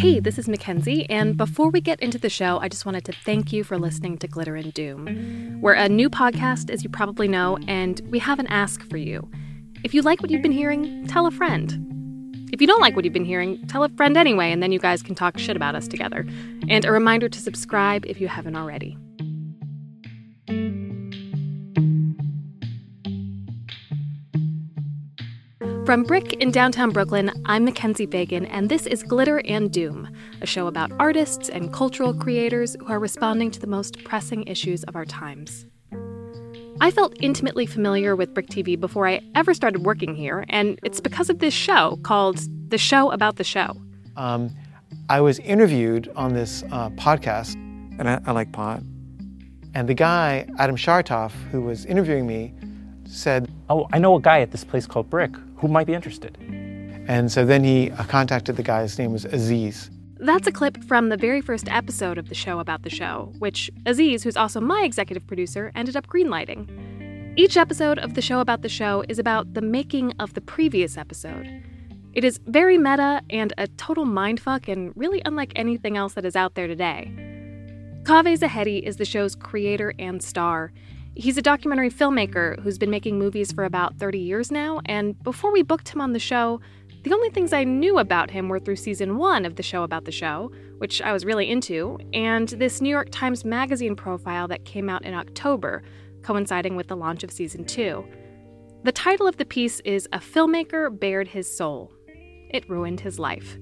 Hey, this is Mackenzie, and before we get into the show, I just wanted to thank you for listening to Glitter and Doom. We're a new podcast, as you probably know, and we have an ask for you. If you like what you've been hearing, tell a friend. If you don't like what you've been hearing, tell a friend anyway, and then you guys can talk shit about us together. And a reminder to subscribe if you haven't already. From BRIC in downtown Brooklyn, I'm Mackenzie Fagan, and this is Glitter and Doom, a show about artists and cultural creators who are responding to the most pressing issues of our times. I felt intimately familiar with BRIC TV before I ever started working here, and it's because of this show called The Show About the Show. Um, I was interviewed on this uh, podcast, and I, I like pot. and the guy, Adam Shartoff, who was interviewing me, said, Oh, I know a guy at this place called BRIC who might be interested. and so then he uh, contacted the guy, his name was Aziz. That's a clip from the very first episode of the show about the show, which Aziz, who's also my executive producer, ended up greenlighting. Each episode of the show about the show is about the making of the previous episode. It is very meta and a total mindfuck and really unlike anything else that is out there today. Kaveh Zahedi is the show's creator and star. He's a documentary filmmaker who's been making movies for about 30 years now, and before we booked him on the show, the only things I knew about him were through season one of the show about the show, which I was really into, and this New York Times Magazine profile that came out in October, coinciding with the launch of season two. The title of the piece is A Filmmaker Bared His Soul. It ruined his life.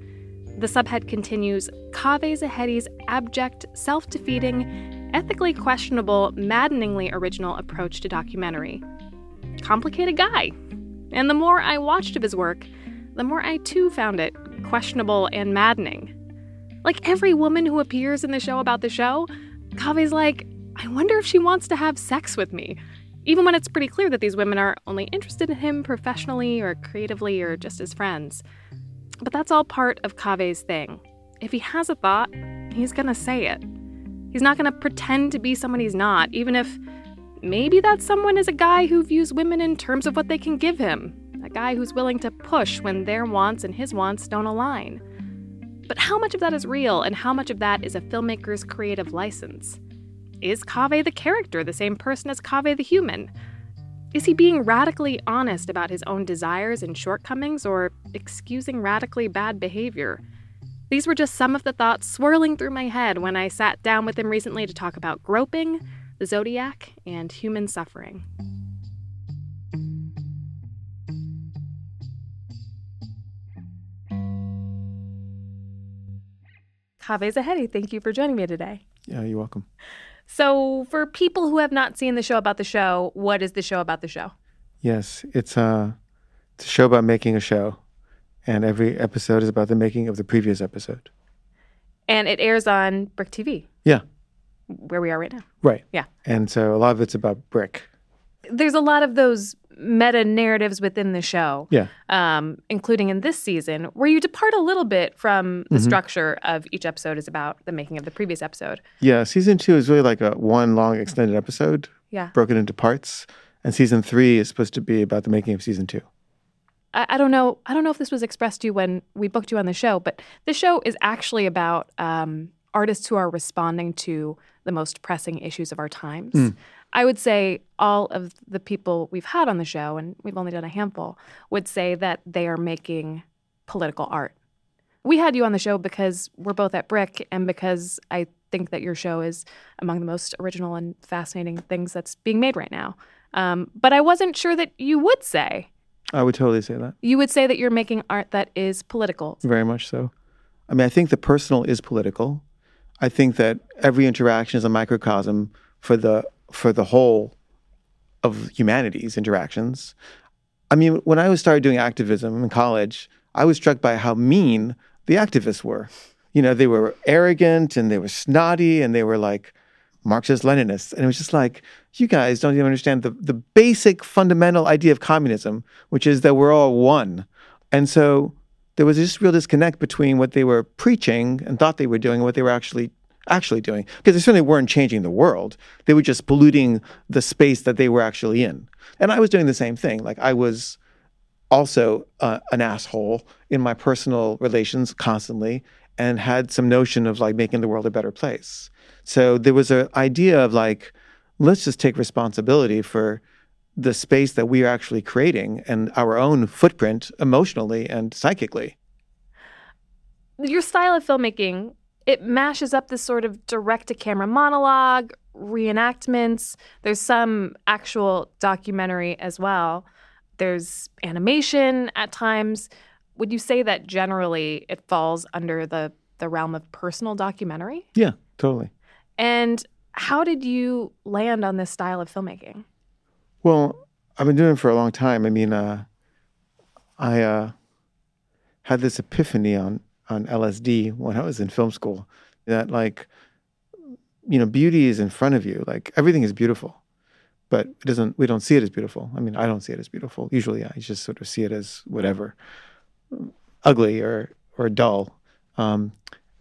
The subhead continues Kaveh Zahedi's abject, self defeating, ethically questionable, maddeningly original approach to documentary. Complicated guy. And the more I watched of his work, the more I too found it questionable and maddening. Like every woman who appears in the show about the show, Kaveh's like, I wonder if she wants to have sex with me. Even when it's pretty clear that these women are only interested in him professionally or creatively or just as friends. But that's all part of Kaveh's thing. If he has a thought, he's gonna say it. He's not gonna pretend to be someone he's not, even if maybe that someone is a guy who views women in terms of what they can give him, a guy who's willing to push when their wants and his wants don't align. But how much of that is real and how much of that is a filmmaker's creative license? Is Kaveh the character the same person as Kaveh the human? Is he being radically honest about his own desires and shortcomings or excusing radically bad behavior? These were just some of the thoughts swirling through my head when I sat down with him recently to talk about groping, the zodiac, and human suffering. Kaveh Zahedi, thank you for joining me today. Yeah, you're welcome. So, for people who have not seen the show about the show, what is the show about the show? Yes, it's a, it's a show about making a show, and every episode is about the making of the previous episode. And it airs on BRIC TV, Yeah, where we are right now. right. Yeah. And so a lot of it's about BRIC. There's a lot of those meta narratives within the show, Yeah. um, including in this season, where you depart a little bit from the structure of each episode is about the making of the previous episode. Yeah, season two is really like a one long extended episode Yeah. broken into parts, and season three is supposed to be about the making of season two. I, I don't know. I don't know if this was expressed to you when we booked you on the show, but the show is actually about um, artists who are responding to the most pressing issues of our times. I would say all of the people we've had on the show, and we've only done a handful, would say that they are making political art. We had you on the show because we're both at BRIC, and because I think that your show is among the most original and fascinating things that's being made right now. Um, but I wasn't sure that you would say I would totally say that. you would say that you're making art that is political. Very much so. I mean, I think the personal is political. I think that every interaction is a microcosm for the for the whole of humanity's interactions. I mean, when I was started doing activism in college, I was struck by how mean the activists were. You know, they were arrogant and they were snotty and they were like Marxist Leninists. And it was just like, you guys don't even understand the, the basic fundamental idea of communism, which is that we're all one. And so there was this real disconnect between what they were preaching and thought they were doing and what they were actually actually doing. Because they certainly weren't changing the world. They were just polluting the space that they were actually in. And I was doing the same thing. Like I was also uh, an asshole in my personal relations constantly. And had some notion of like making the world a better place. So there was an idea of like, let's just take responsibility for the space that we are actually creating and our own footprint emotionally and psychically. Your style of filmmaking, it mashes up this sort of direct to camera monologue, reenactments. There's some actual documentary as well. There's animation at times. Would you say that generally it falls under the, the realm of personal documentary? Yeah, totally. And how did you land on this style of filmmaking? Well, I've been doing it for a long time. I mean, uh, I uh, had this epiphany on on LSD when I was in film school that like you know beauty is in front of you like everything is beautiful but it doesn't we don't see it as beautiful i mean i don't see it as beautiful usually i just sort of see it as whatever ugly or or dull. Um,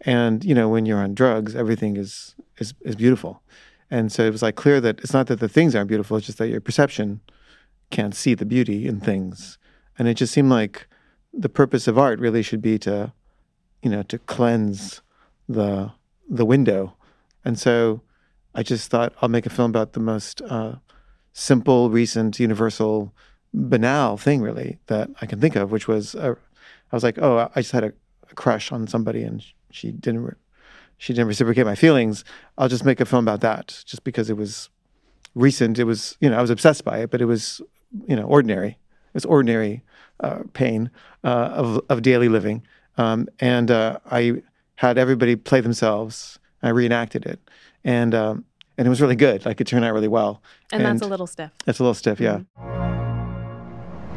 and you know when you're on drugs everything is is is beautiful. And so it was like clear that it's not that the things aren't beautiful it's just that your perception can't see the beauty in things. And it just seemed like the purpose of art really should be to you know to cleanse the the window. And so i just thought i'll make a film about the most uh, simple recent universal banal thing really that i can think of which was uh, i was like oh i just had a, a crush on somebody and she didn't re- she didn't reciprocate my feelings i'll just make a film about that just because it was recent it was you know i was obsessed by it but it was you know ordinary it was ordinary uh, pain uh, of of daily living um, and uh, I had everybody play themselves. I reenacted it, and um, and it was really good. Like it turned out really well. And, that's a little stiff. That's a little stiff, yeah.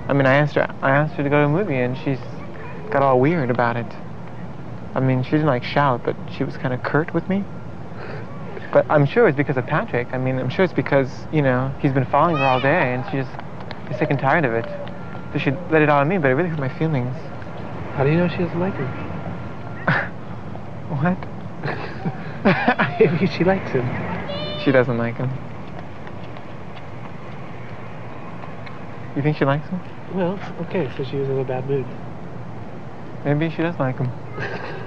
I mean, I asked her. I asked her to go to a movie, and she's got all weird about it. I mean, she didn't like shout, but she was kind of curt with me. But I'm sure it's because of Patrick. I mean, I'm sure it's because you know he's been following her all day, and she just is sick and tired of it. So she let it out on me, but it really hurt my feelings. How do you know she doesn't like him? What? Maybe she likes him. She doesn't like him. You think she likes him? Well, okay, so she was in a bad mood. Maybe she does like him.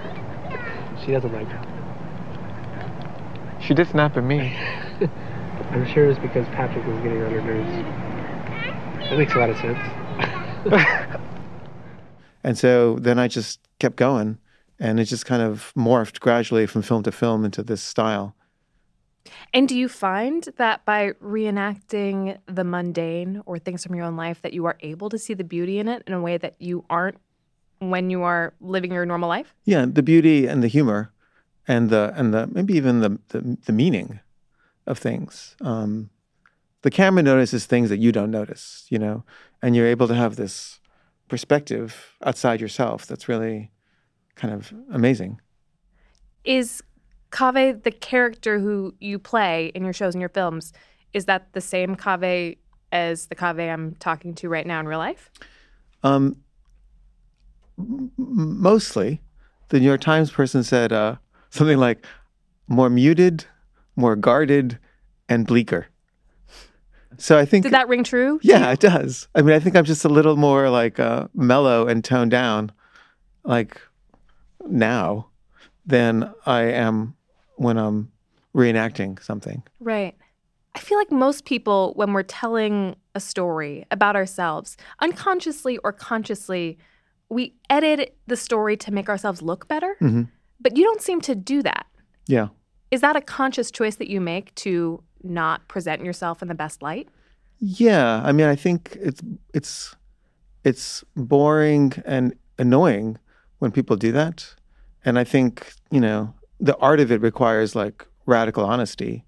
She doesn't like him. She did snap at me. I'm sure it's because Patrick was getting on her nerves. That makes a lot of sense. And so then I just kept going, and it just kind of morphed gradually from film to film into this style. And do you find that by reenacting the mundane or things from your own life that you are able to see the beauty in it in a way that you aren't when you are living your normal life? Yeah, the beauty and the humor, and the and the maybe even the the, the meaning of things. Um, the camera notices things that you don't notice, you know, and you're able to have this perspective outside yourself that's really kind of amazing. Is Kaveh the character who you play in your shows and your films? Is that the same Kaveh as the Kaveh I'm talking to right now in real life? Um, mostly, the New York Times person said uh, something like more muted, more guarded, and bleaker. So I think Did that ring true? Yeah, it does. I mean, I think I'm just a little more like uh, mellow and toned down, like now, than I am when I'm reenacting something. Right. I feel like most people, when we're telling a story about ourselves, unconsciously or consciously, we edit the story to make ourselves look better. Mhm. But you don't seem to do that. Yeah. Is that a conscious choice that you make to not present yourself in the best light? Yeah, I mean, I think it's it's it's boring and annoying when people do that, and I think you know the art of it requires like radical honesty,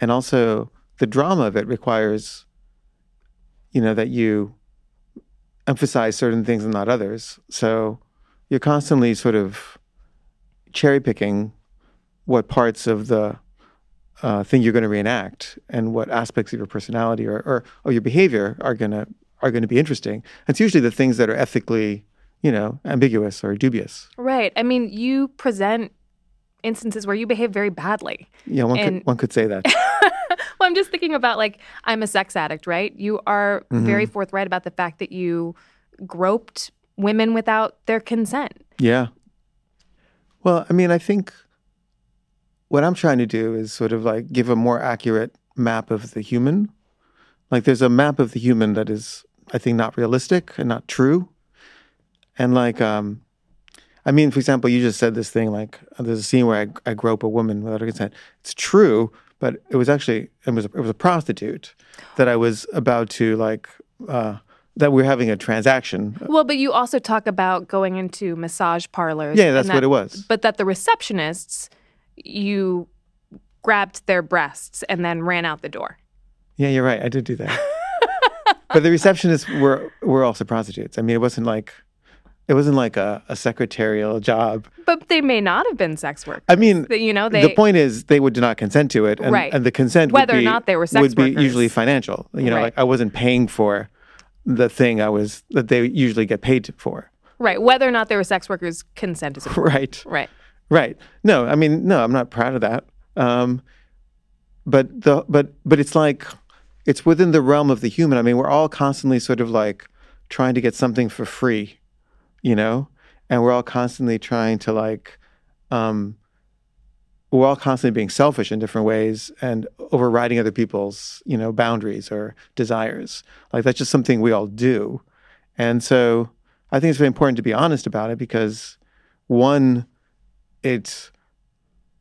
and also the drama of it requires, you know, that you emphasize certain things and not others. So you're constantly sort of cherry picking what parts of the uh, thing you're going to reenact and what aspects of your personality or, or, or your behavior are going to are going to be interesting. It's usually the things that are ethically, you know, ambiguous or dubious. Right. I mean, you present instances where you behave very badly. Yeah, one And- could one could say that. I'm just thinking about like I'm a sex addict, right? You are very forthright about the fact that you groped women without their consent. yeah. Well, I mean, I think what I'm trying to do is sort of like give a more accurate map of the human. Like there's a map of the human that is, I think, not realistic and not true. And like, um, I mean, for example, you just said this thing like there's a scene where I, I grope a woman without her consent. It's true, but it was actually it was it was a prostitute that I was about to like uh, that we are having a transaction. Well, but you also talk about going into massage parlors. Yeah, that's and what it was. But that the receptionists, you grabbed their breasts and then ran out the door. Yeah, you're right. I did do that. but the receptionists were were also prostitutes. I mean, it wasn't like it wasn't like a, a secretarial job. But they may not have been sex workers. I mean, you know, they the point is they would not consent to it, and, Right. and the consent Whether or would be, not they were sex would be workers. usually financial. You know, Right. like I wasn't paying for the thing I was that they usually get paid for. right. Whether or not they were sex workers, consent is important. Right. Right. Right. No, I mean, no, I'm not proud of that. Um, but the but but it's like it's within the realm of the human. I mean, we're all constantly sort of like trying to get something for free, you know, and we're all constantly trying to like, um, we're all constantly being selfish in different ways and overriding other people's you know boundaries or desires. Like that's just something we all do, and so I think it's very important to be honest about it because one it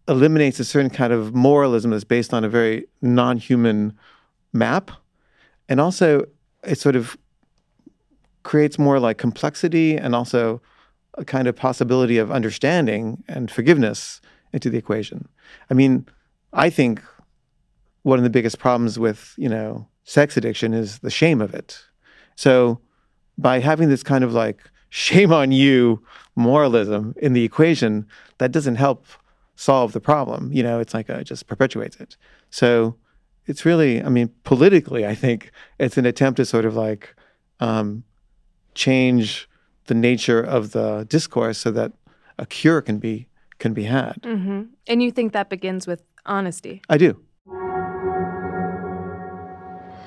eliminates a certain kind of moralism that's based on a very non-human map. And also it sort of creates more like complexity and also a kind of possibility of understanding and forgiveness into the equation. I mean i think one of the biggest problems with you know sex addiction is the shame of it. So by having this kind of like shame on you moralism in the equation that doesn't help solve the problem you know it's like uh, it just perpetuates it. So it's really i mean politically i think it's an attempt to sort of like um, change the nature of the discourse so that a cure can be can be had hmm And you think that begins with honesty? i do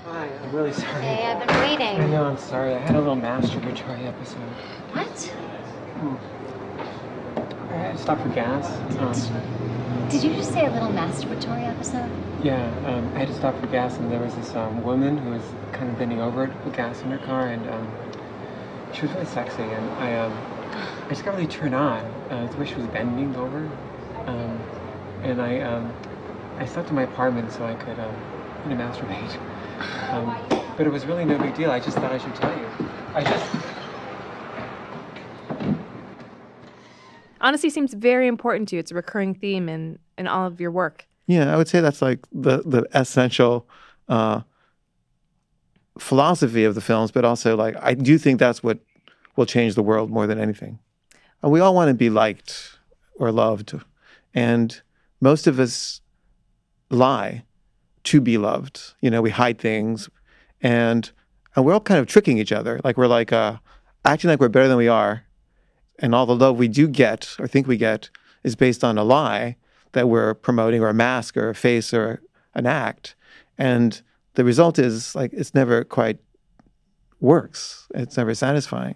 Hi, I'm really sorry. Hey, I've been waiting. I know, I'm sorry. I had a little masturbatory episode. What? I had to stop for gas. Um, Did you just say a little masturbatory episode? yeah, um, I had to stop for gas, and there was this um, woman who was kind of bending over to put gas in her car, and um, she was really sexy, and I, um, I just got really turned on uh, the way she was bending over, um, and I, um, I slept in my apartment so I could, um, you know, masturbate. Um, but it was really no big deal. I just thought I should tell you. I just. Honesty seems very important to you. It's a recurring theme in, in all of your work. Yeah, I would say that's like the the essential uh, philosophy of the films, but also like I do think that's what will change the world more than anything. And we all want to be liked or loved, and most of us lie to be loved. You know, we hide things, and and we're all kind of tricking each other. Like we're like uh, acting like we're better than we are, and all the love we do get or think we get is based on a lie that we're promoting or a mask or a face or an act and the result is like it's never quite works. It's never satisfying.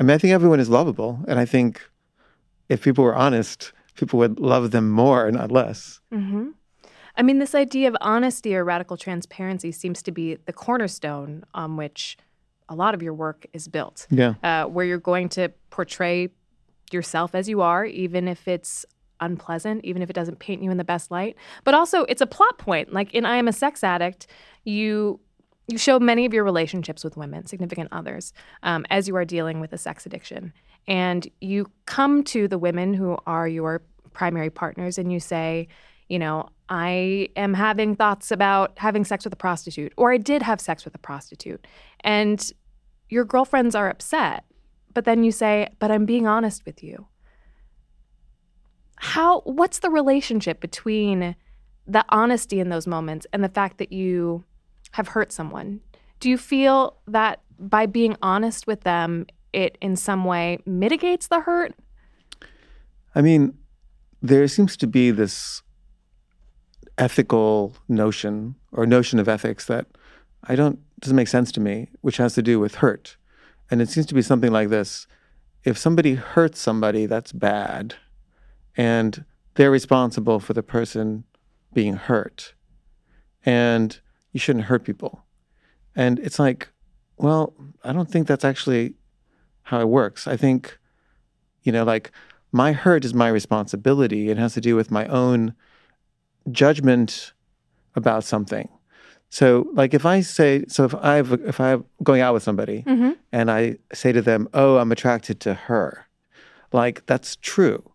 I mean i think everyone is lovable and i think if people were honest people would love them more not less. Hmm I mean, this idea of honesty or radical transparency seems to be the cornerstone on which a lot of your work is built, yeah. Uh, where you're going to portray yourself as you are, even if it's unpleasant, even if it doesn't paint you in the best light. But also, it's a plot point. Like in I Am a Sex Addict, you you show many of your relationships with women, significant others, um, as you are dealing with a sex addiction. And you come to the women who are your primary partners and you say, you know, I am having thoughts about having sex with a prostitute, or I did have sex with a prostitute. And your girlfriends are upset. But then you say, but I'm being honest with you. How, what's the relationship between the honesty in those moments and the fact that you have hurt someone? Do you feel that by being honest with them, it in some way mitigates the hurt? i mean there seems to be this ethical notion or notion of ethics that i don't doesn't make sense to me which has to do with hurt and it seems to be something like this if somebody hurts somebody that's bad and they're responsible for the person being hurt. And you shouldn't hurt people. And it's like, well, I don't think that's actually how it works. I think, you know, like my hurt is my responsibility. It has to do with my own judgment about something. So, like, if I say, so if I've if I'm going out with somebody Mm-hmm. and I say to them, "Oh, I'm attracted to her," like that's true,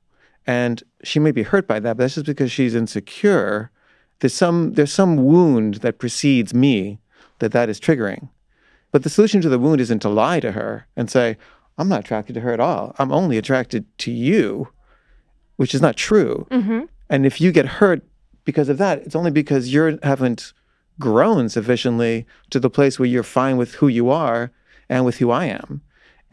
and she may be hurt by that, but that's just because she's insecure. There's some there's some wound that precedes me that that is triggering. But the solution to the wound isn't to lie to her and say, "I'm not attracted to her at all. I'm only attracted to you," which is not true. Mm-hmm. And if you get hurt because of that, it's only because you haven't grown sufficiently to the place where you're fine with who you are and with who I am.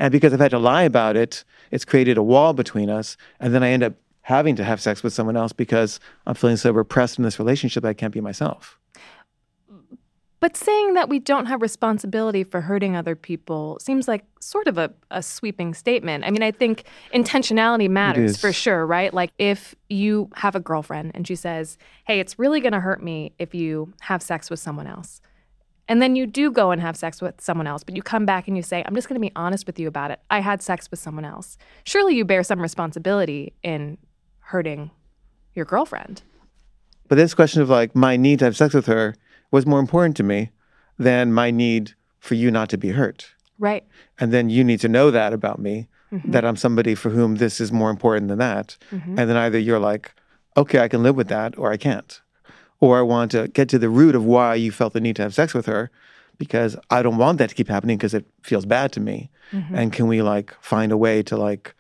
And because I've had to lie about it, it's created a wall between us. And then I end up having to have sex with someone else because I'm feeling so repressed in this relationship that I can't be myself. But saying that we don't have responsibility for hurting other people seems like sort of a, a sweeping statement. I mean, I think intentionality matters for sure, right? Like if you have a girlfriend and she says, hey, it's really going to hurt me if you have sex with someone else. And then you do go and have sex with someone else, but you come back and you say, I'm just going to be honest with you about it. I had sex with someone else. Surely you bear some responsibility in hurting your girlfriend. But this question of like my need to have sex with her was more important to me than my need for you not to be hurt. Right. And then you need to know that about me, mm-hmm. that I'm somebody for whom this is more important than that. Mm-hmm. And then either you're like, okay, I can live with that, or I can't. Or I want to get to the root of why you felt the need to have sex with her because I don't want that to keep happening because it feels bad to me. And can we like find a way to like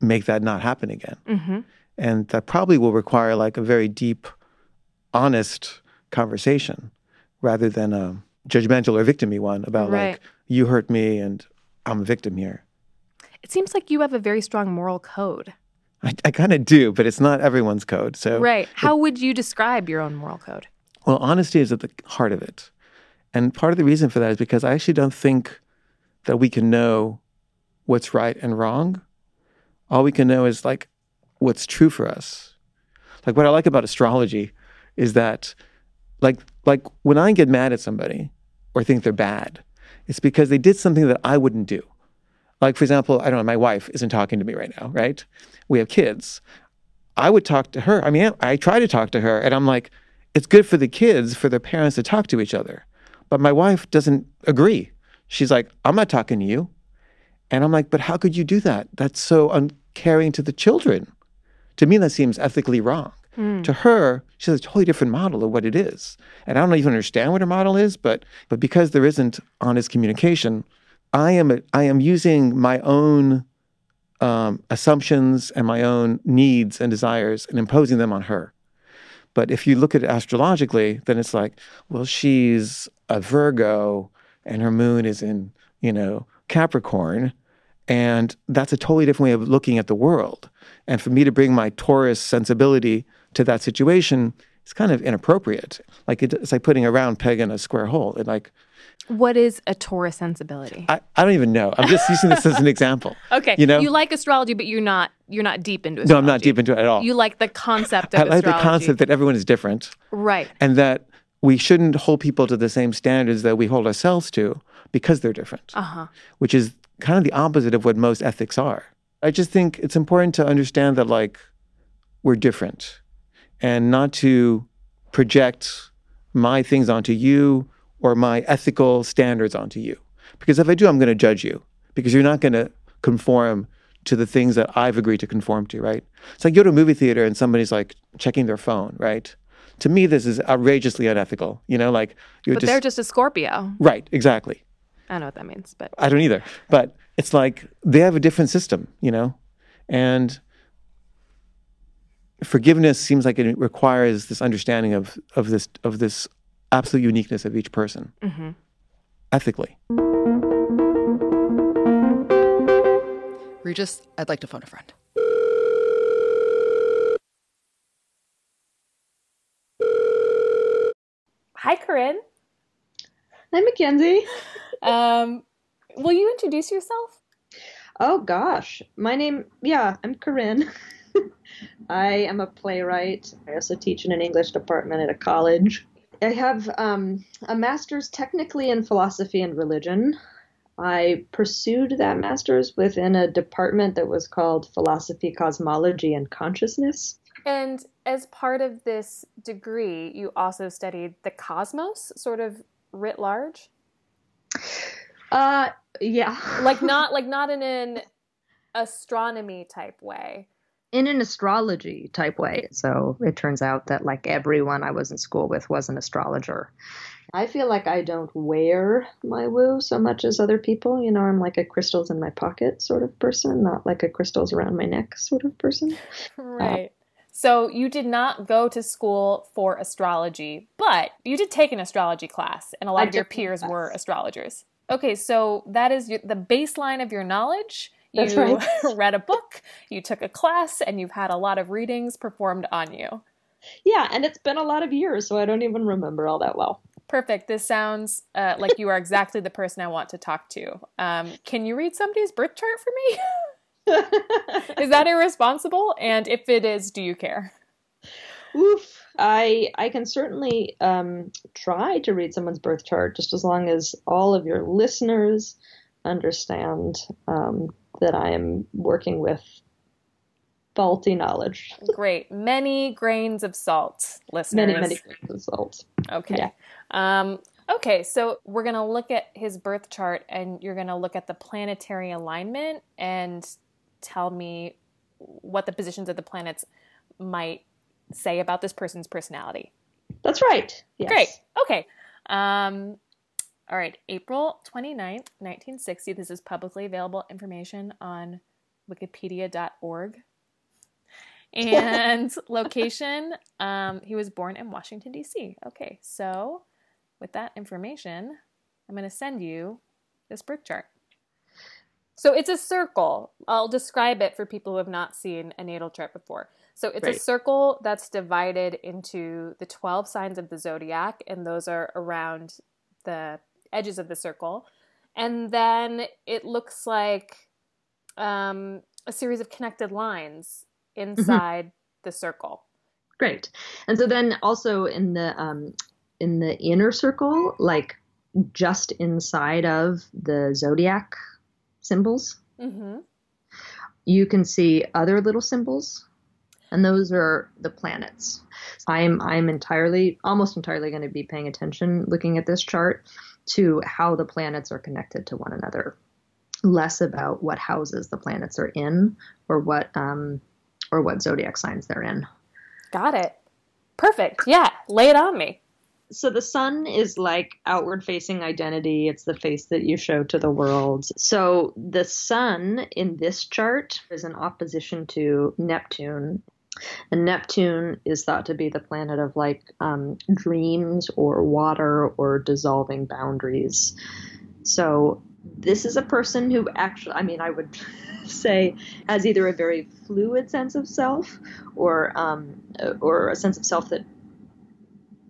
make that not happen again? Mm-hmm. And that probably will require like a very deep, honest conversation rather than a judgmental or victimy one about Right. like, you hurt me and I'm a victim here. It seems like you have a very strong moral code. I, I kind of do, but it's not everyone's code. So, Right. How would you describe your own moral code? well, honesty is at the heart of it. And part of the reason for that is because I actually don't think that we can know what's right and wrong. All we can know is like what's true for us. Like what I like about astrology is that like like when I get mad at somebody or think they're bad, it's because they did something that I wouldn't do. Like for example, I don't know, my wife isn't talking to me right now, right? We have kids. I would talk to her. I mean, I try to talk to her and I'm like, it's good for the kids for their parents to talk to each other. But my wife doesn't agree. She's like, I'm not talking to you. And I'm like, but how could you do that? That's so uncaring to the children. To me, that seems ethically wrong. Hmm. To her, she has a totally different model of what it is. And I don't even understand what her model is, but but because there isn't honest communication, I am I am using my own um, assumptions and my own needs and desires and imposing them on her. But if you look at it astrologically, then it's like, well, she's a Virgo and her moon is in, you know, Capricorn. And that's a totally different way of looking at the world. And for me to bring my Taurus sensibility to that situation is kind of inappropriate. Like it, it's like putting a round peg in a square hole. It like, What is a Taurus sensibility? I, I don't even know. I'm just using this as an example. okay. You know? you like astrology, but you're not you're not deep into it. No. I'm not deep into it at all. You like the concept of I like astrology. the concept that everyone is different. Right. and that we shouldn't hold people to the same standards that we hold ourselves to because they're different, Uh-huh. which is kind of the opposite of what most ethics are. I just think it's important to understand that like we're different and not to project my things onto you or my ethical standards onto you. Because if I do, I'm going to judge you because you're not going to conform to the things that I've agreed to conform to, right? It's like you go to a movie theater and somebody's like checking their phone, right? To me, this is outrageously unethical. You know, like you're But just they're just a Scorpio. right, exactly. I don't know what that means, but I don't either. But it's like they have a different system, you know? And forgiveness seems like it requires this understanding of of this of this absolute uniqueness of each person. Ethically. Regis, I'd like to phone a friend. Hi Corinne. Hi, Mackenzie. Um will you introduce yourself? Oh gosh, my name. Yeah, I'm Corinne. I am a playwright. I also teach in an English department at a college. I have um, a master's technically in philosophy and religion. I pursued that master's within a department that was called philosophy, cosmology, and consciousness. And as part of this degree, you also studied the cosmos, sort of writ large. Uh, yeah. like not like not in an astronomy type way. In an astrology type way. So it turns out that like everyone I was in school with was an astrologer. I feel like I don't wear my woo so much as other people. You know, I'm like a crystals in my pocket sort of person, not like a crystals around my neck sort of person. Right. Uh, so you did not go to school for astrology, but you did take an astrology class, and a lot I of your peers were astrologers. Okay, so that is the baseline of your knowledge. That's you right. read a book, you took a class, and you've had a lot of readings performed on you. Yeah, and it's been a lot of years, so I don't even remember all that well. Perfect. This sounds uh, like you are exactly the person I want to talk to. Um, can you read somebody's birth chart for me? is that irresponsible? And if it is, do you care? Oof. I I can certainly um, try to read someone's birth chart just as long as all of your listeners understand um, that I am working with faulty knowledge. Great. Many grains of salt, listeners. Many, many grains of salt. Okay. Yeah. Um, okay, so we're going to look at his birth chart and you're going to look at the planetary alignment and tell me what the positions of the planets might say about this person's personality. That's right. Yes. Great. Okay. Um, all right. April 29th, 1960. This is publicly available information on wikipedia.org. And location, um, he was born in Washington, D.C. Okay. So, with that information, I'm going to send you this birth chart. So it's a circle. I'll describe it for people who have not seen a natal chart before. So it's right. a circle that's divided into the 12 signs of the zodiac, and those are around the edges of the circle. And then it looks like um, a series of connected lines. Inside mm-hmm. the circle. Great. And so then also in the um, in the inner circle, like just inside of the zodiac symbols. Mm-hmm. You can see other little symbols, and those are the planets. I'm I'm entirely, almost entirely, going to be paying attention, looking at this chart, to how the planets are connected to one another. Less about what houses the planets are in, or what um, or what zodiac signs they're in. Got it. Perfect. Yeah, lay it on me so the sun is like outward facing identity it's the face that you show to the world so the sun in this chart is in opposition to neptune and neptune is thought to be the planet of like um, dreams or water or dissolving boundaries so this is a person who actually i mean i would say has either a very fluid sense of self or um, or a sense of self that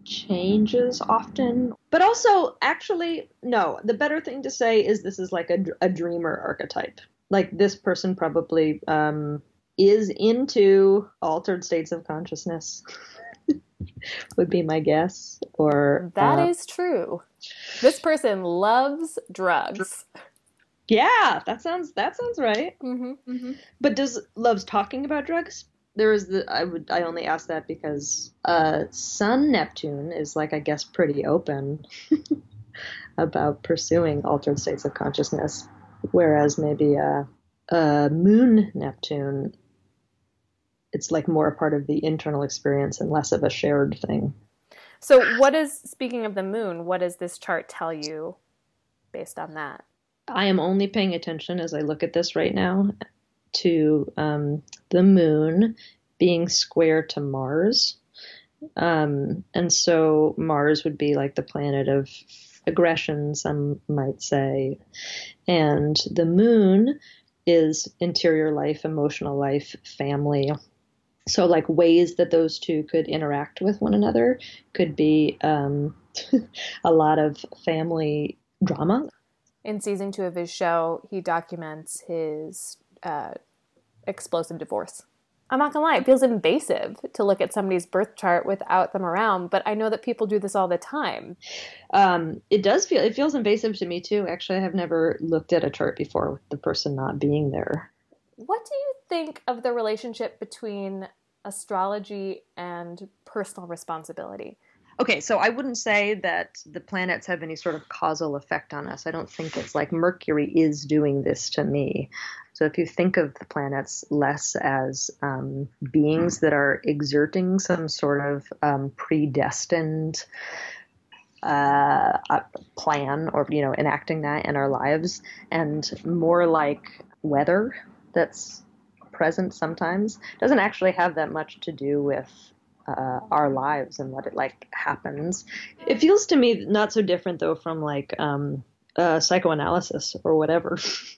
changes often. But also, actually, no, the better thing to say is this is like a, a dreamer archetype. Like this person probably um, is into altered states of consciousness. would be my guess or that uh, is true this person loves drugs yeah that sounds that sounds right mm-hmm. Mm-hmm. but does loves talking about drugs there is the I would I only ask that because uh, Sun Neptune is like I guess pretty open about pursuing altered states of consciousness, whereas maybe uh, uh, Moon Neptune it's like more a part of the internal experience and less of a shared thing. So, what is speaking of the moon? What does this chart tell you based on that? I am only paying attention as I look at this right now to um, the moon being square to Mars. Um, and so Mars would be like the planet of aggression, some might say. And the moon is interior life, emotional life, family. So, like ways that those two could interact with one another could be um, a lot of family drama. In season two of his show, he documents his uh, explosive divorce. I'm not gonna lie, it feels invasive to look at somebody's birth chart without them around, but I know that people do this all the time. Um, it does feel it feels invasive to me too. Actually, I have never looked at a chart before with the person not being there. What do you think of the relationship between astrology and personal responsibility? Okay, so I wouldn't say that the planets have any sort of causal effect on us. I don't think it's like Mercury is doing this to me. So if you think of the planets less as um, beings that are exerting some sort of um, predestined uh, plan or you know enacting that in our lives, and more like weather that's present sometimes, doesn't actually have that much to do with uh, our lives and what it like happens. It feels to me not so different though from like um, uh, psychoanalysis or whatever.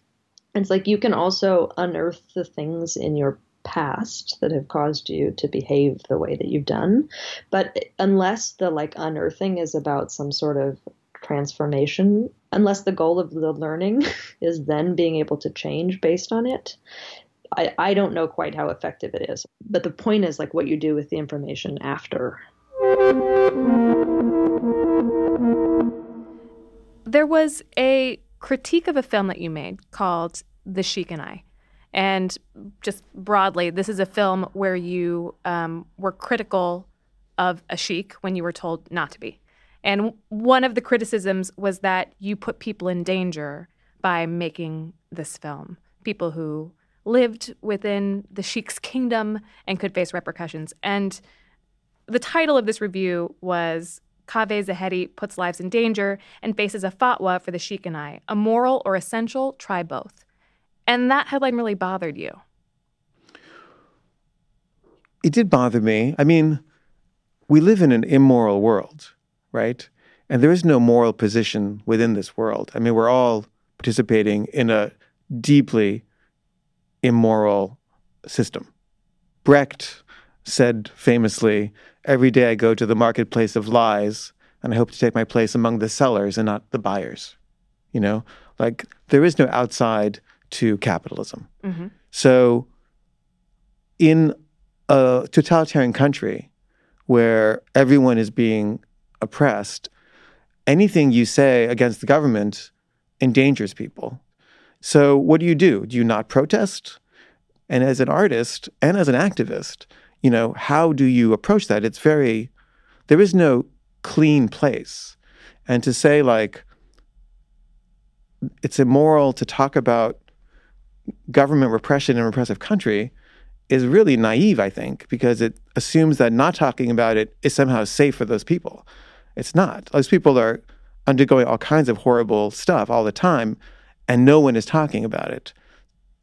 it's like you can also unearth the things in your past that have caused you to behave the way that you've done, but unless the like unearthing is about some sort of transformation, unless the goal of the learning is then being able to change based on it, I, I don't know quite how effective it is. But the point is like what you do with the information after. There was a critique of a film that you made called The Sheik and I. And just broadly, this is a film where you um, were critical of a sheik when you were told not to be. And one of the criticisms was that you put people in danger by making this film. People who lived within the sheik's kingdom and could face repercussions. And the title of this review was Kaveh Zahedi puts lives in danger and faces a fatwa for the sheik and I. A moral or essential, try both. And that headline really bothered you. It did bother me. I mean, we live in an immoral world, right? And there is no moral position within this world. I mean, we're all participating in a deeply immoral system. Brecht said famously, Every day I go to the marketplace of lies, and I hope to take my place among the sellers and not the buyers. You know, like there is no outside to capitalism. Mm-hmm. So, in a totalitarian country where everyone is being oppressed, anything you say against the government endangers people. So, what do you do? Do you not protest? And as an artist and as an activist, you know, how do you approach that? It's very, there is no clean place. And to say, like, it's immoral to talk about government repression in a repressive country is really naive, I think, because it assumes that not talking about it is somehow safe for those people. It's not. Those people are undergoing all kinds of horrible stuff all the time and no one is talking about it.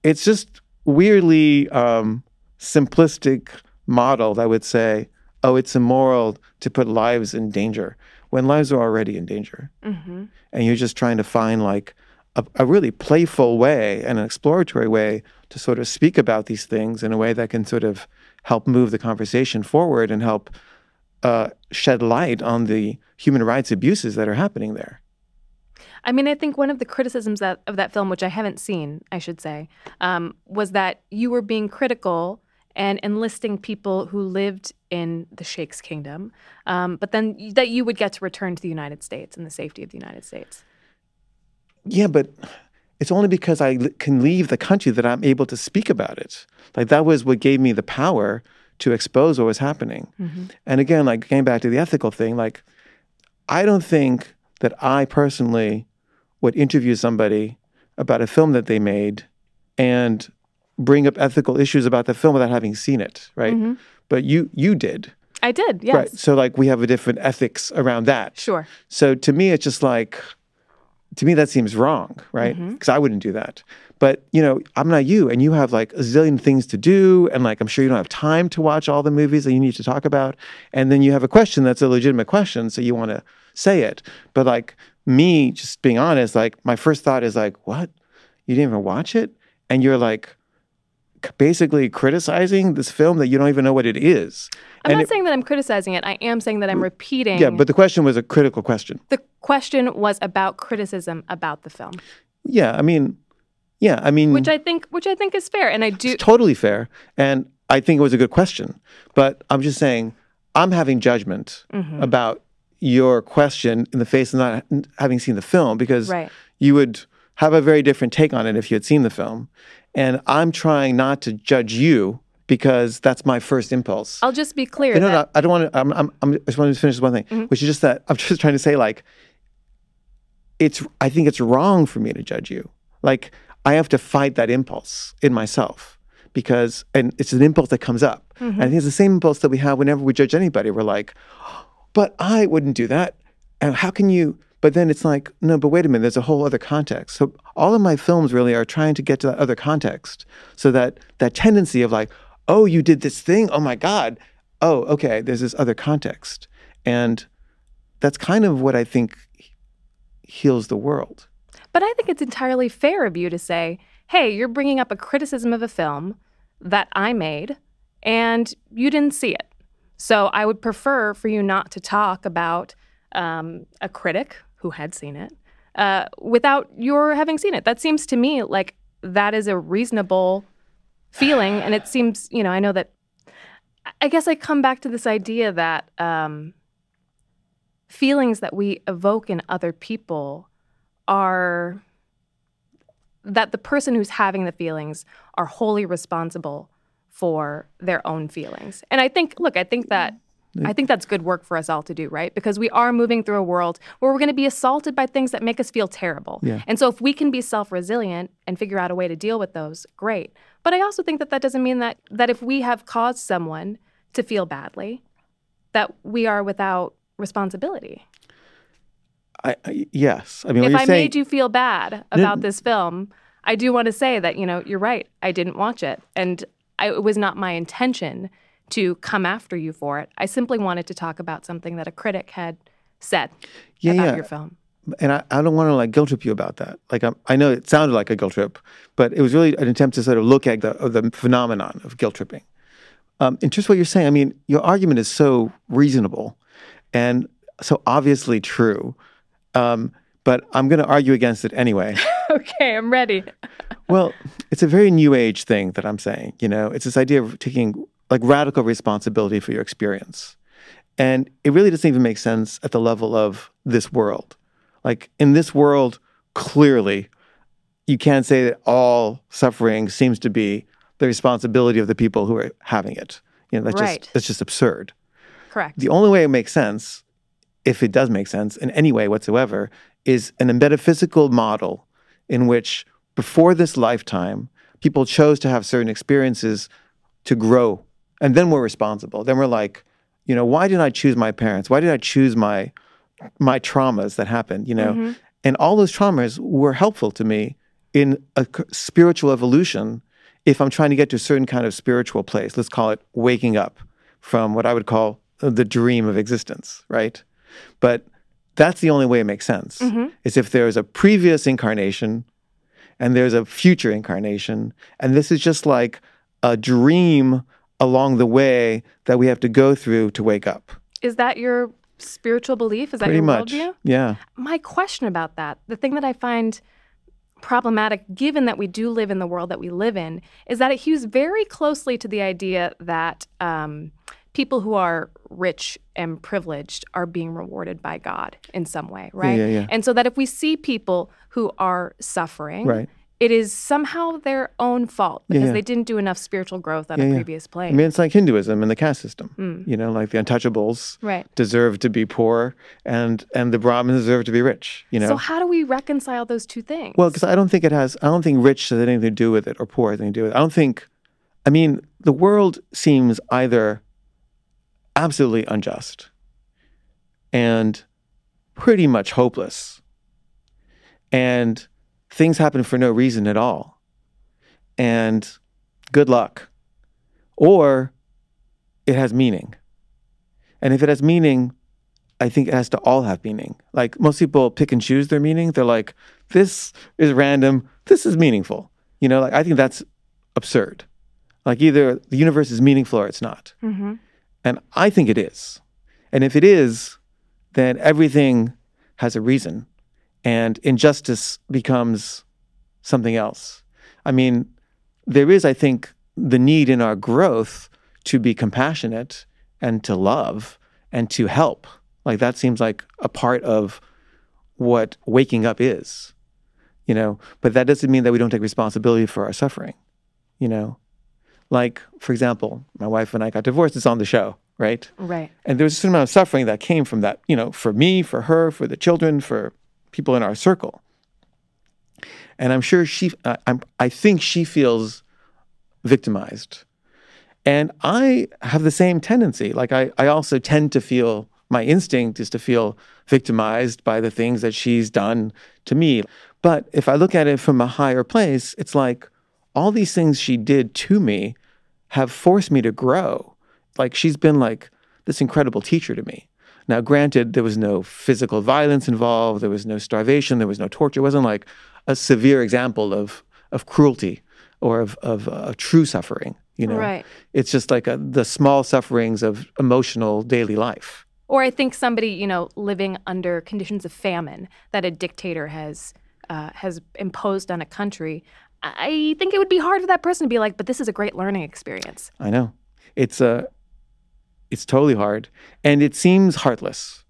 It's just weirdly um, simplistic model that would say, oh, it's immoral to put lives in danger when lives are already in danger. Mm-hmm. And you're just trying to find like a, a, really playful way and an exploratory way to sort of speak about these things in a way that can sort of help move the conversation forward and help uh, shed light on the human rights abuses that are happening there. I mean, I think one of the criticisms that, of that film, which I haven't seen, I should say, um, was that you were being critical and enlisting people who lived in the Sheikh's kingdom, um, but then that you would get to return to the United States and the safety of the United States. Yeah, but it's only because I can leave the country that I'm able to speak about it. Like that was what gave me the power to expose what was happening. Mm-hmm. And again, like getting back to the ethical thing, like I don't think that I personally would interview somebody about a film that they made and bring up ethical issues about the film without having seen it, right? Mm-hmm. But you you did. I did, yes. Right. So like we have a different ethics around that. Sure. So to me it's just like to me that seems wrong, right? Because mm-hmm. I wouldn't do that. But you know, I'm not you, and you have like a zillion things to do, and like I'm sure you don't have time to watch all the movies that you need to talk about. And then you have a question that's a legitimate question, so you want to say it. But like me just being honest, like my first thought is like, what? You didn't even watch it? And you're like basically criticizing this film that you don't even know what it is. I'm and not it, saying that I'm criticizing it. I am saying that I'm repeating. Yeah, but the question was a critical question. The question was about criticism about the film. Yeah, I mean, yeah, I mean, which I think, which I think is fair, and I do totally fair. And I think it was a good question, but I'm just saying I'm having judgment Mm-hmm. about your question in the face of not having seen the film because Right. you would have a very different take on it if you had seen the film. And I'm trying not to judge you because that's my first impulse. I'll just be clear no, no, I don't want to. I'm, I'm, I'm, I just want to finish one thing, Mm-hmm. which is just that I'm just trying to say, like, it's. I think it's wrong for me to judge you. Like, I have to fight that impulse in myself because, and it's an impulse that comes up. Mm-hmm. And I think it's the same impulse that we have whenever we judge anybody. We're like, but I wouldn't do that. And how can you? But then it's like, no, but wait a minute, there's a whole other context. So all of my films really are trying to get to that other context. So that that tendency of like, oh, you did this thing. Oh my God. Oh, okay, there's this other context. And that's kind of what I think heals the world. But I think it's entirely fair of you to say, hey, you're bringing up a criticism of a film that I made and you didn't see it. So I would prefer for you not to talk about um, a critic who had seen it uh, without your having seen it. That seems to me like that is a reasonable feeling. And it seems, you know, I know that I guess I come back to this idea that um, feelings that we evoke in other people are that the person who's having the feelings are wholly responsible for their own feelings. And I think, look, I think that I think that's good work for us all to do, right? Because we are moving through a world where we're going to be assaulted by things that make us feel terrible. Yeah. And so if we can be self-resilient and figure out a way to deal with those, great. But I also think that that doesn't mean that that if we have caused someone to feel badly, that we are without responsibility. I, I yes. I mean, if I saying, made you feel bad about this film, I do want to say that, you know, you're right. I didn't watch it. And I, it was not my intention to come after you for it. I simply wanted to talk about something that a critic had said Yeah, about yeah. your film. and I, I don't want to like guilt trip you about that. Like I'm, I know it sounded like a guilt trip, but it was really an attempt to sort of look at the the phenomenon of guilt tripping. Um, in terms of what you're saying, I mean, your argument is so reasonable and so obviously true, um, but I'm going to argue against it anyway. Okay, I'm ready. Well, it's a very new age thing that I'm saying. You know, it's this idea of taking like radical responsibility for your experience. And it really doesn't even make sense at the level of this world. Like in this world, clearly, you can't say that all suffering seems to be the responsibility of the people who are having it. You know, that's Right. just that's just absurd. Correct. The only way it makes sense, if it does make sense in any way whatsoever, is an metaphysical model in which before this lifetime, people chose to have certain experiences to grow. And then we're responsible. Then we're like, you know, why did I choose my parents? Why did I choose my my traumas that happened, you know? Mm-hmm. And all those traumas were helpful to me in a spiritual evolution if I'm trying to get to a certain kind of spiritual place. Let's call it waking up from what I would call the dream of existence, right? But that's the only way it makes sense. Is if there's a previous incarnation and there's a future incarnation, and this is just like a dream along the way that we have to go through to wake up. Is that your spiritual belief? Is that Pretty your much. worldview? Yeah. my question about that, the thing that I find problematic, given that we do live in the world that we live in, is that it hews very closely to the idea that um, people who are rich and privileged are being rewarded by God in some way, right? yeah, yeah. And so that if we see people who are suffering, Right. it is somehow their own fault because yeah. they didn't do enough spiritual growth on Yeah, a yeah. previous I mean, it's like Hinduism and the caste system. Hmm. You know, like the untouchables Right. deserve to be poor, and and the Brahmins deserve to be rich. You know. So how do we reconcile those two things? Well, because I don't think it has. I don't think rich has anything to do with it, or poor has anything to do with it. I don't think. I mean, the world seems either absolutely unjust and pretty much hopeless, and things happen for no reason at all, and good luck, or it has meaning, and if it has meaning, I think it has to all have meaning. Like most people pick and choose their meaning. They're like, this is random, this is meaningful. You know, like I think that's absurd. Like either the universe is meaningful or it's not. Mm-hmm. And I think it is. And if it is, then everything has a reason. And injustice becomes something else. I mean, there is, I think, the need in our growth to be compassionate and to love and to help. Like that seems like a part of what waking up is, you know. But that doesn't mean that we don't take responsibility for our suffering, you know. Like, for example, my wife and I got divorced. It's on the show, right? Right. And there was a certain amount of suffering that came from that, you know, for me, for her, for the children, for people in our circle. And I'm sure she, uh, I'm, I think she feels victimized. And I have the same tendency. Like, I, I also tend to feel, my instinct is to feel victimized by the things that she's done to me. But if I look at it from a higher place, it's like all these things she did to me have forced me to grow. Like, she's been like this incredible teacher to me. Now, granted, there was no physical violence involved, there was no starvation, there was no torture. It wasn't like a severe example of, of cruelty or of, of uh, true suffering. You know, Right. it's just like a, the small sufferings of emotional daily life. Or I think somebody, you know, living under conditions of famine that a dictator has uh, has imposed on a country. I think it would be hard for that person to be like, but this is a great learning experience. I know. It's a it's totally hard and it seems heartless.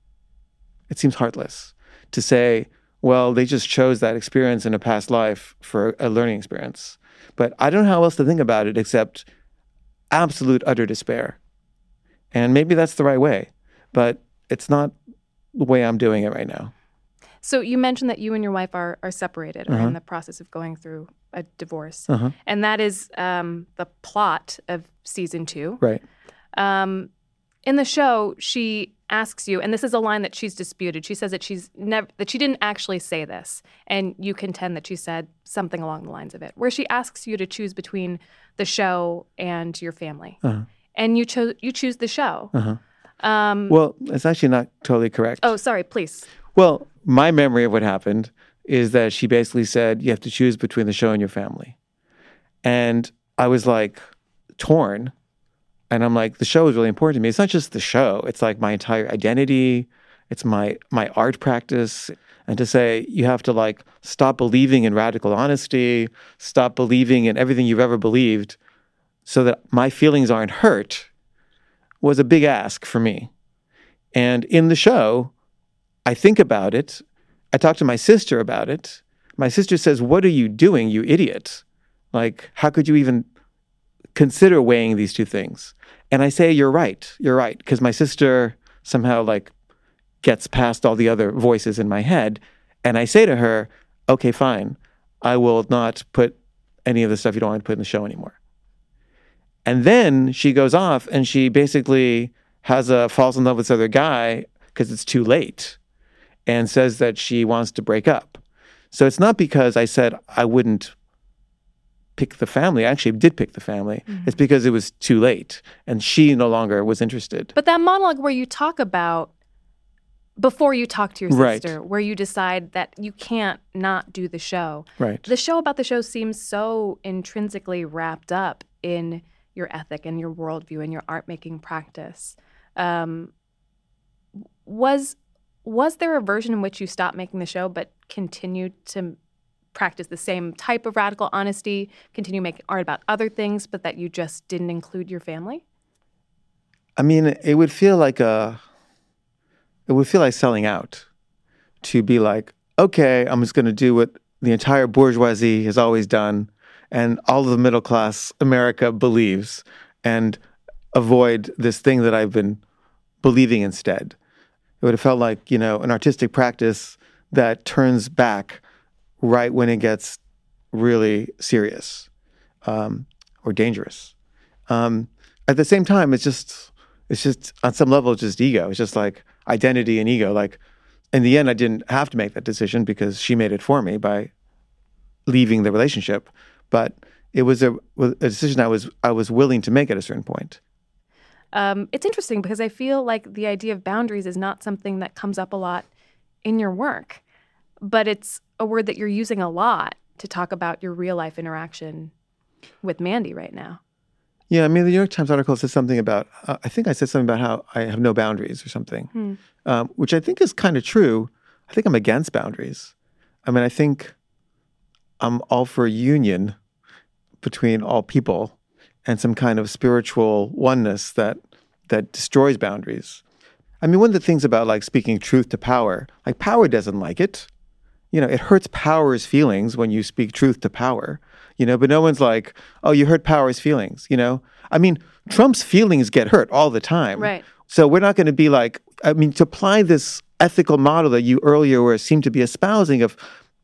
It seems heartless to say, well, they just chose that experience in a past life for a learning experience. But I don't know how else to think about it except absolute utter despair. And maybe that's the right way, but it's not the way I'm doing it right now. So you mentioned that you and your wife are are separated or Uh-huh. in the process of going through a divorce, Uh-huh. and that is um, the plot of season two. Right. Um, in the show, she asks you, and this is a line that she's disputed. She says that she's never that she didn't actually say this, and you contend that she said something along the lines of it, where she asks you to choose between the show and your family, Uh-huh. and you chose you choose the show. Uh-huh. Um, Well, it's actually not totally correct. oh, sorry, please. Well, my memory of what happened is that she basically said, you have to choose between the show and your family. And I was like torn. And I'm like, the show is really important to me. It's not just the show, it's like my entire identity, it's my my art practice. And to say you have to like stop believing in radical honesty, stop believing in everything you've ever believed so that my feelings aren't hurt was a big ask for me. And in the show, I think about it. I talk to my sister about it. My sister says, What are you doing, you idiot? Like, how could you even consider weighing these two things? And I say, You're right. You're right. Because my sister somehow like gets past all the other voices in my head. And I say to her, Okay, fine. I will not put any of the stuff you don't want to put in the show anymore. And then she goes off and she basically has a falls in love with this other guy because it's too late and says that she wants to break up. So it's not because I said I wouldn't pick the family. I actually did pick the family. It's because it was too late and she no longer was interested. But that monologue where you talk about before you talk to your Right. sister, where you decide that you can't not do the show. Right. The show about the show seems so intrinsically wrapped up in your ethic and your worldview and your art making practice. Um, was was there a version in which you stopped making the show but continued to practice the same type of radical honesty, continue making art about other things, but that you just didn't include your family? I mean, it would feel like a, it would feel like selling out to be like, okay, I'm just going to do what the entire bourgeoisie has always done and all of the middle class America believes and avoid this thing that I've been believing instead. It would have felt like, you know, an artistic practice that turns back right when it gets really serious um, or dangerous. Um, at the same time, it's just it's just on some level it's just ego. It's just like identity and ego. Like in the end, I didn't have to make that decision because she made it for me by leaving the relationship. But it was a, a decision I was I was willing to make at a certain point. Um, it's interesting because I feel like the idea of boundaries is not something that comes up a lot in your work, but it's a word that you're using a lot to talk about your real life interaction with Mandy right now. Yeah, I mean, the New York Times article says something about, uh, I think I said something about how I have no boundaries or something, Hmm. um, which I think is kind of true. I think I'm against boundaries. I mean, I think I'm all for union between all people and some kind of spiritual oneness that that destroys boundaries. I mean, one of the things about like speaking truth to power, like power doesn't like it. You know, it hurts power's feelings when you speak truth to power. You know, but no one's like, "Oh, you hurt power's feelings." You know, I mean, Trump's feelings get hurt all the time. Right. So we're not going to be like, I mean, to apply this ethical model that you earlier were seemed to be espousing of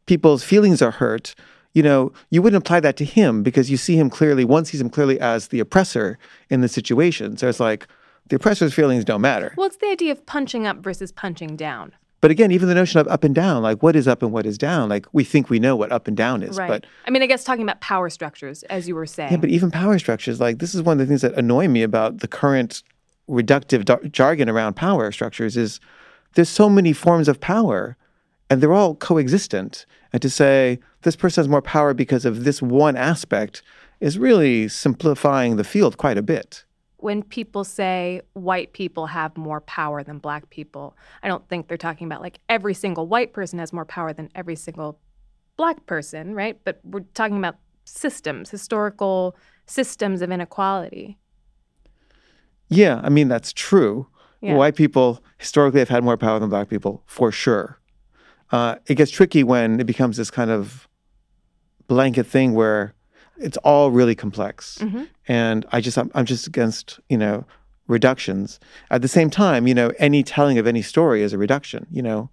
people's feelings are hurt. You know, you wouldn't apply that to him because you see him clearly. One sees him clearly as the oppressor in the situation. So it's like the oppressor's feelings don't matter. Well, it's the idea of punching up versus punching down. But again, even the notion of up and down, like what is up and what is down, like we think we know what up and down is, Right. but I mean, I guess talking about power structures, as you were saying. Yeah, but even power structures, like this is one of the things that annoy me about the current reductive dar- jargon around power structures is there's so many forms of power and they're all coexistent. And to say this person has more power because of this one aspect is really simplifying the field quite a bit. when people say white people have more power than black people, I don't think they're talking about like every single white person has more power than every single black person, right? But we're talking about systems, historical systems of inequality. Yeah, I mean, that's true. Yeah. White people historically have had more power than black people, for sure. Uh, it gets tricky when it becomes this kind of blanket thing where it's all really complex. And I just, I'm, I'm just against, you know, reductions. At the same time, you know, any telling of any story is a reduction, you know.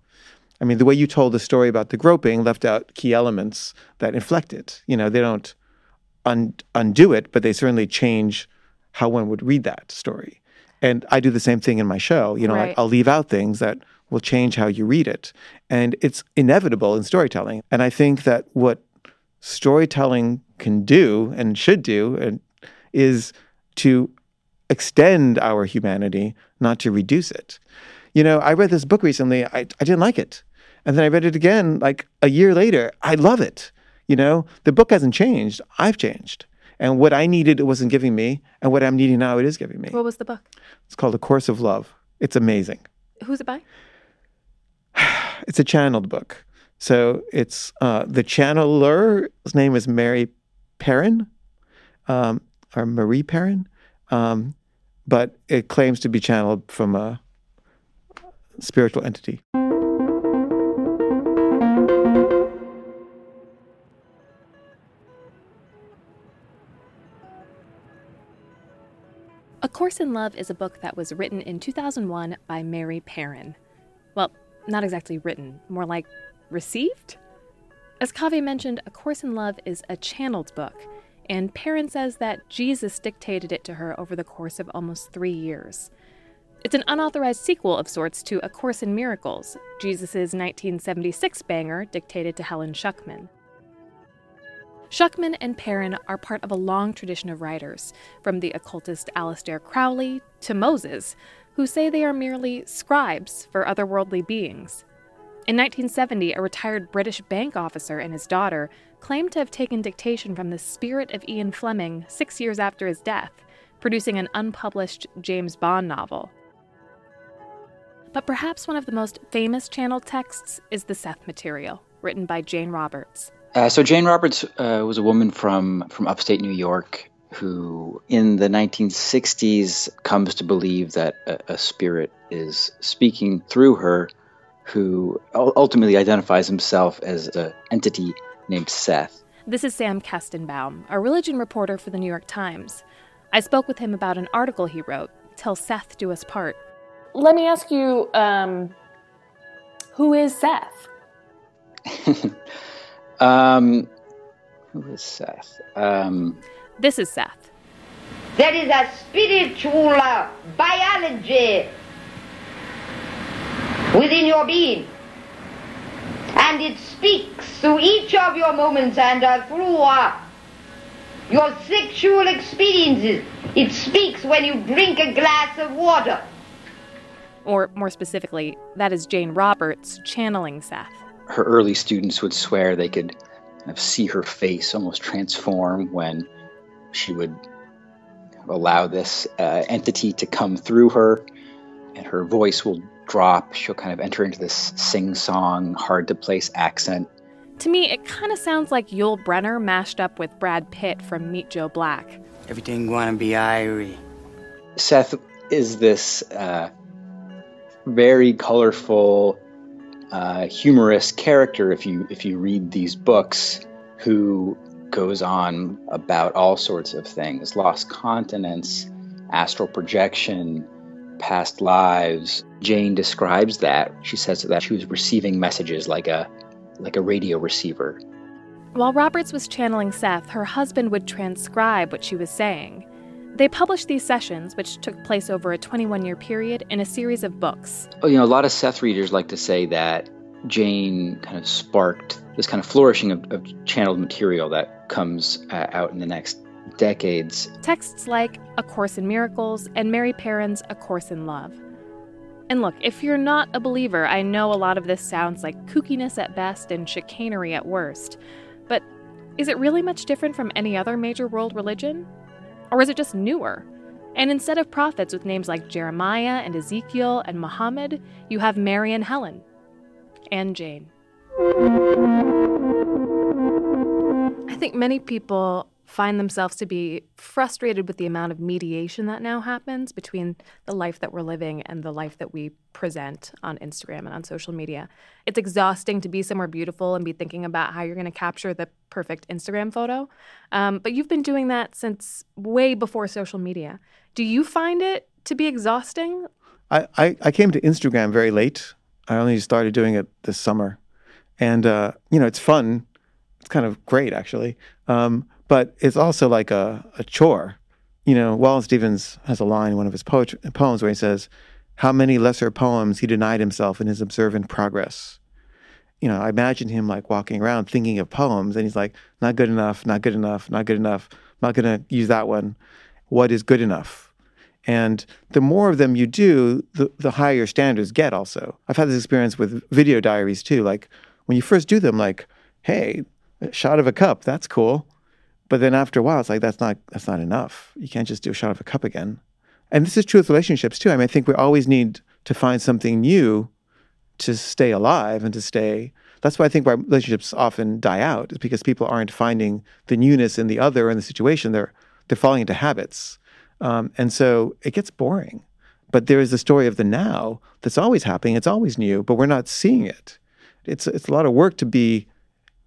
I mean, the way you told the story about the groping left out key elements that inflect it. You know, they don't un- undo it, but they certainly change how one would read that story. And I do the same thing in my show. You know, Right. like I'll leave out things that will change how you read it. And it's inevitable in storytelling. And I think that what storytelling can do and should do and is to extend our humanity, not to reduce it. You know, I read this book recently. I, I didn't like it. And then I read it again like a year later. I love it. You know, the book hasn't changed. I've changed. And what I needed, it wasn't giving me. And what I'm needing now, it is giving me. What was the book? It's called A Course of Love. It's amazing. Who's it by? It's a channeled book. So it's uh, the channeler's name is Mary Perron, um, or Marie Perron, um, but it claims to be channeled from a spiritual entity. A Course in Love is a book that was written in 2001 by Mary Perron. Well, not exactly written, more like received? As Caveh mentioned, A Course in Love is a channeled book, and Perron says that Jesus dictated it to her over the course of almost three years. It's an unauthorized sequel of sorts to A Course in Miracles, Jesus' 1976 banger dictated to Helen Schucman. Schucman and Perron are part of a long tradition of writers, from the occultist Aleister Crowley to Moses, who say they are merely scribes for otherworldly beings. In 1970, a retired British bank officer and his daughter claimed to have taken dictation from the spirit of Ian Fleming six years after his death, producing an unpublished James Bond novel. But perhaps one of the most famous channeled texts is the Seth material, written by Jane Roberts. Uh, so Jane Roberts uh, was a woman from from upstate New York who, in the 1960s, comes to believe that a, a spirit is speaking through her, who ultimately identifies himself as an entity named Seth. This is Sam Kestenbaum, a religion reporter for the New York Times. I spoke with him about an article he wrote, Till Seth Do Us Part. Let me ask you, um, who is Seth? Um, who is Seth? Um, This is Seth. There is a spiritual biology within your being. And it speaks through each of your moments and uh, through uh, your sexual experiences. It speaks when you drink a glass of water. Or more specifically, that is Jane Roberts channeling Seth. her early students would swear they could kind of see her face almost transform when she would allow this uh, entity to come through her, and her voice will drop. She'll kind of enter into this sing song, hard to place accent. To me, it kind of sounds like Yul Brynner mashed up with Brad Pitt from Meet Joe Black. Everything gonna be irie. Seth is this uh, very colorful, uh, humorous character. If you if you read these books, who goes on about all sorts of things: lost continents, astral projection, past lives. Jane describes that. She says that she was receiving messages like a like a radio receiver. While Roberts was channeling Seth, her husband would transcribe what she was saying. They published these sessions, which took place over a 21 year period, in a series of books. Oh, you know, a lot of Seth readers like to say that Jane kind of sparked this kind of flourishing of, of channeled material that comes uh, out in the next decades. Texts like A Course in Miracles and Mary Perron's A Course in Love. And look, if you're not a believer, I know a lot of this sounds like kookiness at best and chicanery at worst. But is it really much different from any other major world religion? Or is it just newer? And instead of prophets with names like Jeremiah and Ezekiel and Muhammad, you have Mary and Helen. And Jane. I think many people find themselves to be frustrated with the amount of mediation that now happens between the life that we're living and the life that we present on Instagram and on social media. It's exhausting to be somewhere beautiful and be thinking about how you're going to capture the perfect Instagram photo. Um, but you've been doing that since way before social media. Do you find it to be exhausting? I, I, I came to Instagram very late. I only started doing it this summer. And, uh, you know, it's fun. It's kind of great, actually. Um, but it's also like a, a chore. You know, Wallace Stevens has a line in one of his poems where he says, How many lesser poems he denied himself in his observant progress. You know, I imagine him like walking around thinking of poems, and he's like, Not good enough, not good enough, not good enough. I'm not going to use that one. What is good enough? And the more of them you do, the, the higher your standards get also. I've had this experience with video diaries too. Like when you first do them, like, hey, shot of a cup, that's cool. But then after a while, it's like that's not that's not enough. You can't just do a shot of a cup again. And this is true with relationships too. I mean, I think we always need to find something new to stay alive and to stay. That's why I think why relationships often die out is because people aren't finding the newness in the other and the situation. They're they're falling into habits, um, and so it gets boring. But there is the story of the now that's always happening. It's always new, but we're not seeing it. It's it's a lot of work to be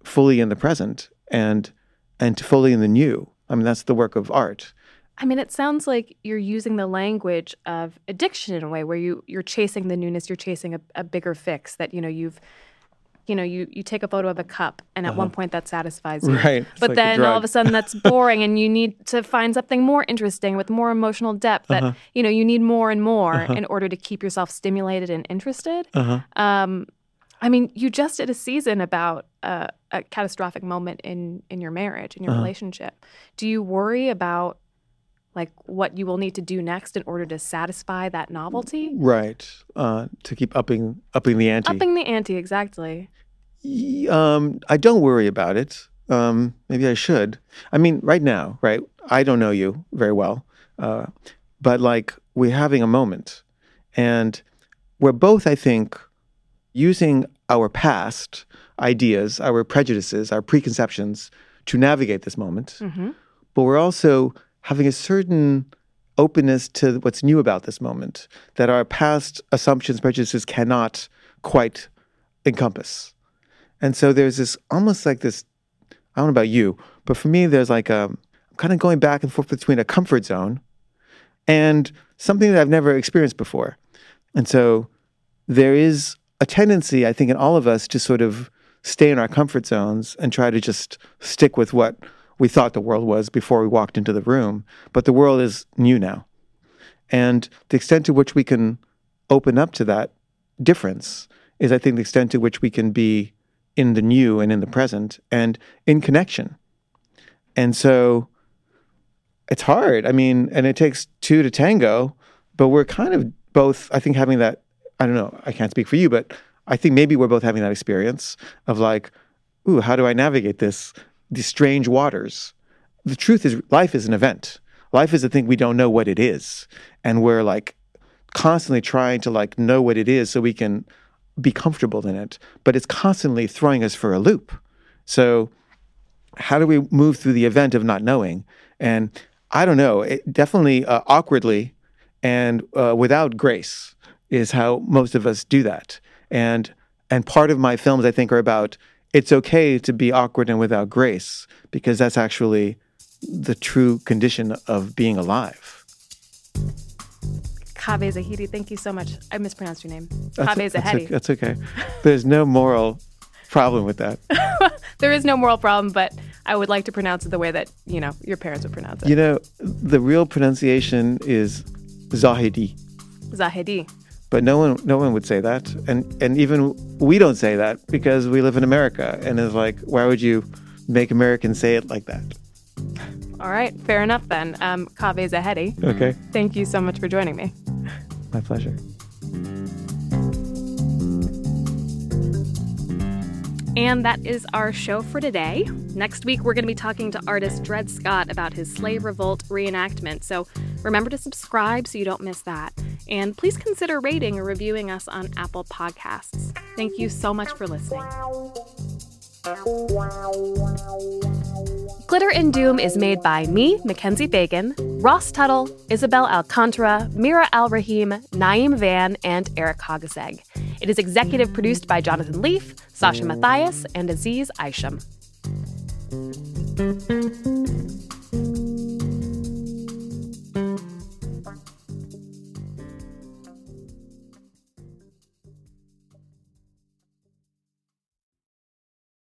fully in the present and and to fully in the new. I mean, that's the work of art. I mean, it sounds like you're using the language of addiction in a way where you you're chasing the newness, you're chasing a, a bigger fix that you know you've you know, you, you take a photo of a cup and at uh-huh. one point that satisfies you. Right. It's but like then all of a sudden that's boring and you need to find something more interesting with more emotional depth that, uh-huh. you know, you need more and more uh-huh. in order to keep yourself stimulated and interested. Uh-huh. Um, I mean, you just did a season about a, a catastrophic moment in in your marriage, in your uh-huh. relationship. Do you worry about like what you will need to do next in order to satisfy that novelty? Right. Uh, to keep upping upping the ante. Upping the ante, exactly. Um, I don't worry about it. Um, maybe I should. I mean, right now, right? I don't know you very well, uh, but like we're having a moment, and we're both, I think, using our past ideas, our prejudices, our preconceptions to navigate this moment. Mm-hmm. But we're also having a certain openness to what's new about this moment that our past assumptions, prejudices cannot quite encompass. And so there's this almost like this I don't know about you, but for me, there's like a I'm kind of going back and forth between a comfort zone and something that I've never experienced before. And so there is a tendency, I think, in all of us to sort of stay in our comfort zones and try to just stick with what we thought the world was before we walked into the room. But the world is new now. And the extent to which we can open up to that difference is, I think, the extent to which we can be in the new and in the present and in connection. And so it's hard. I mean, and it takes two to tango, but we're kind of both, I think, having that I don't know, I can't speak for you, but I think maybe we're both having that experience of like, ooh, how do I navigate this, these strange waters? The truth is, life is an event. Life is a thing we don't know what it is. And we're like constantly trying to like know what it is so we can be comfortable in it. But it's constantly throwing us for a loop. So, how do we move through the event of not knowing? And I don't know. It, definitely uh, awkwardly and uh, without grace is how most of us do that. And and part of my films, I think, are about it's okay to be awkward and without grace because that's actually the true condition of being alive. Caveh Zahedi, thank you so much. I mispronounced your name. Caveh that's, Zahedi. that's okay. There's no moral problem with that. there is no moral problem, but I would like to pronounce it the way that, you know, your parents would pronounce it. You know, the real pronunciation is Zahedi. Zahedi. But no one no one would say that. And and even we don't say that because we live in America and it's like why would you make Americans say it like that? All right, fair enough then. Um, Caveh Zahedi. Okay. Thank you so much for joining me. My pleasure. And that is our show for today. Next week, we're going to be talking to artist Dred Scott about his Slave Revolt reenactment. So remember to subscribe so you don't miss that. And please consider rating or reviewing us on Apple Podcasts. Thank you so much for listening. Glitter and Doom is made by me, Mackenzie Fagan, Ross Tuttle, Isabel Alcantara, Mira Al Rahim, Naeem Van, and Eric Hogaseg. It is executive produced by Jonathan Leaf, Sasha Matthias, and Aziz Isham.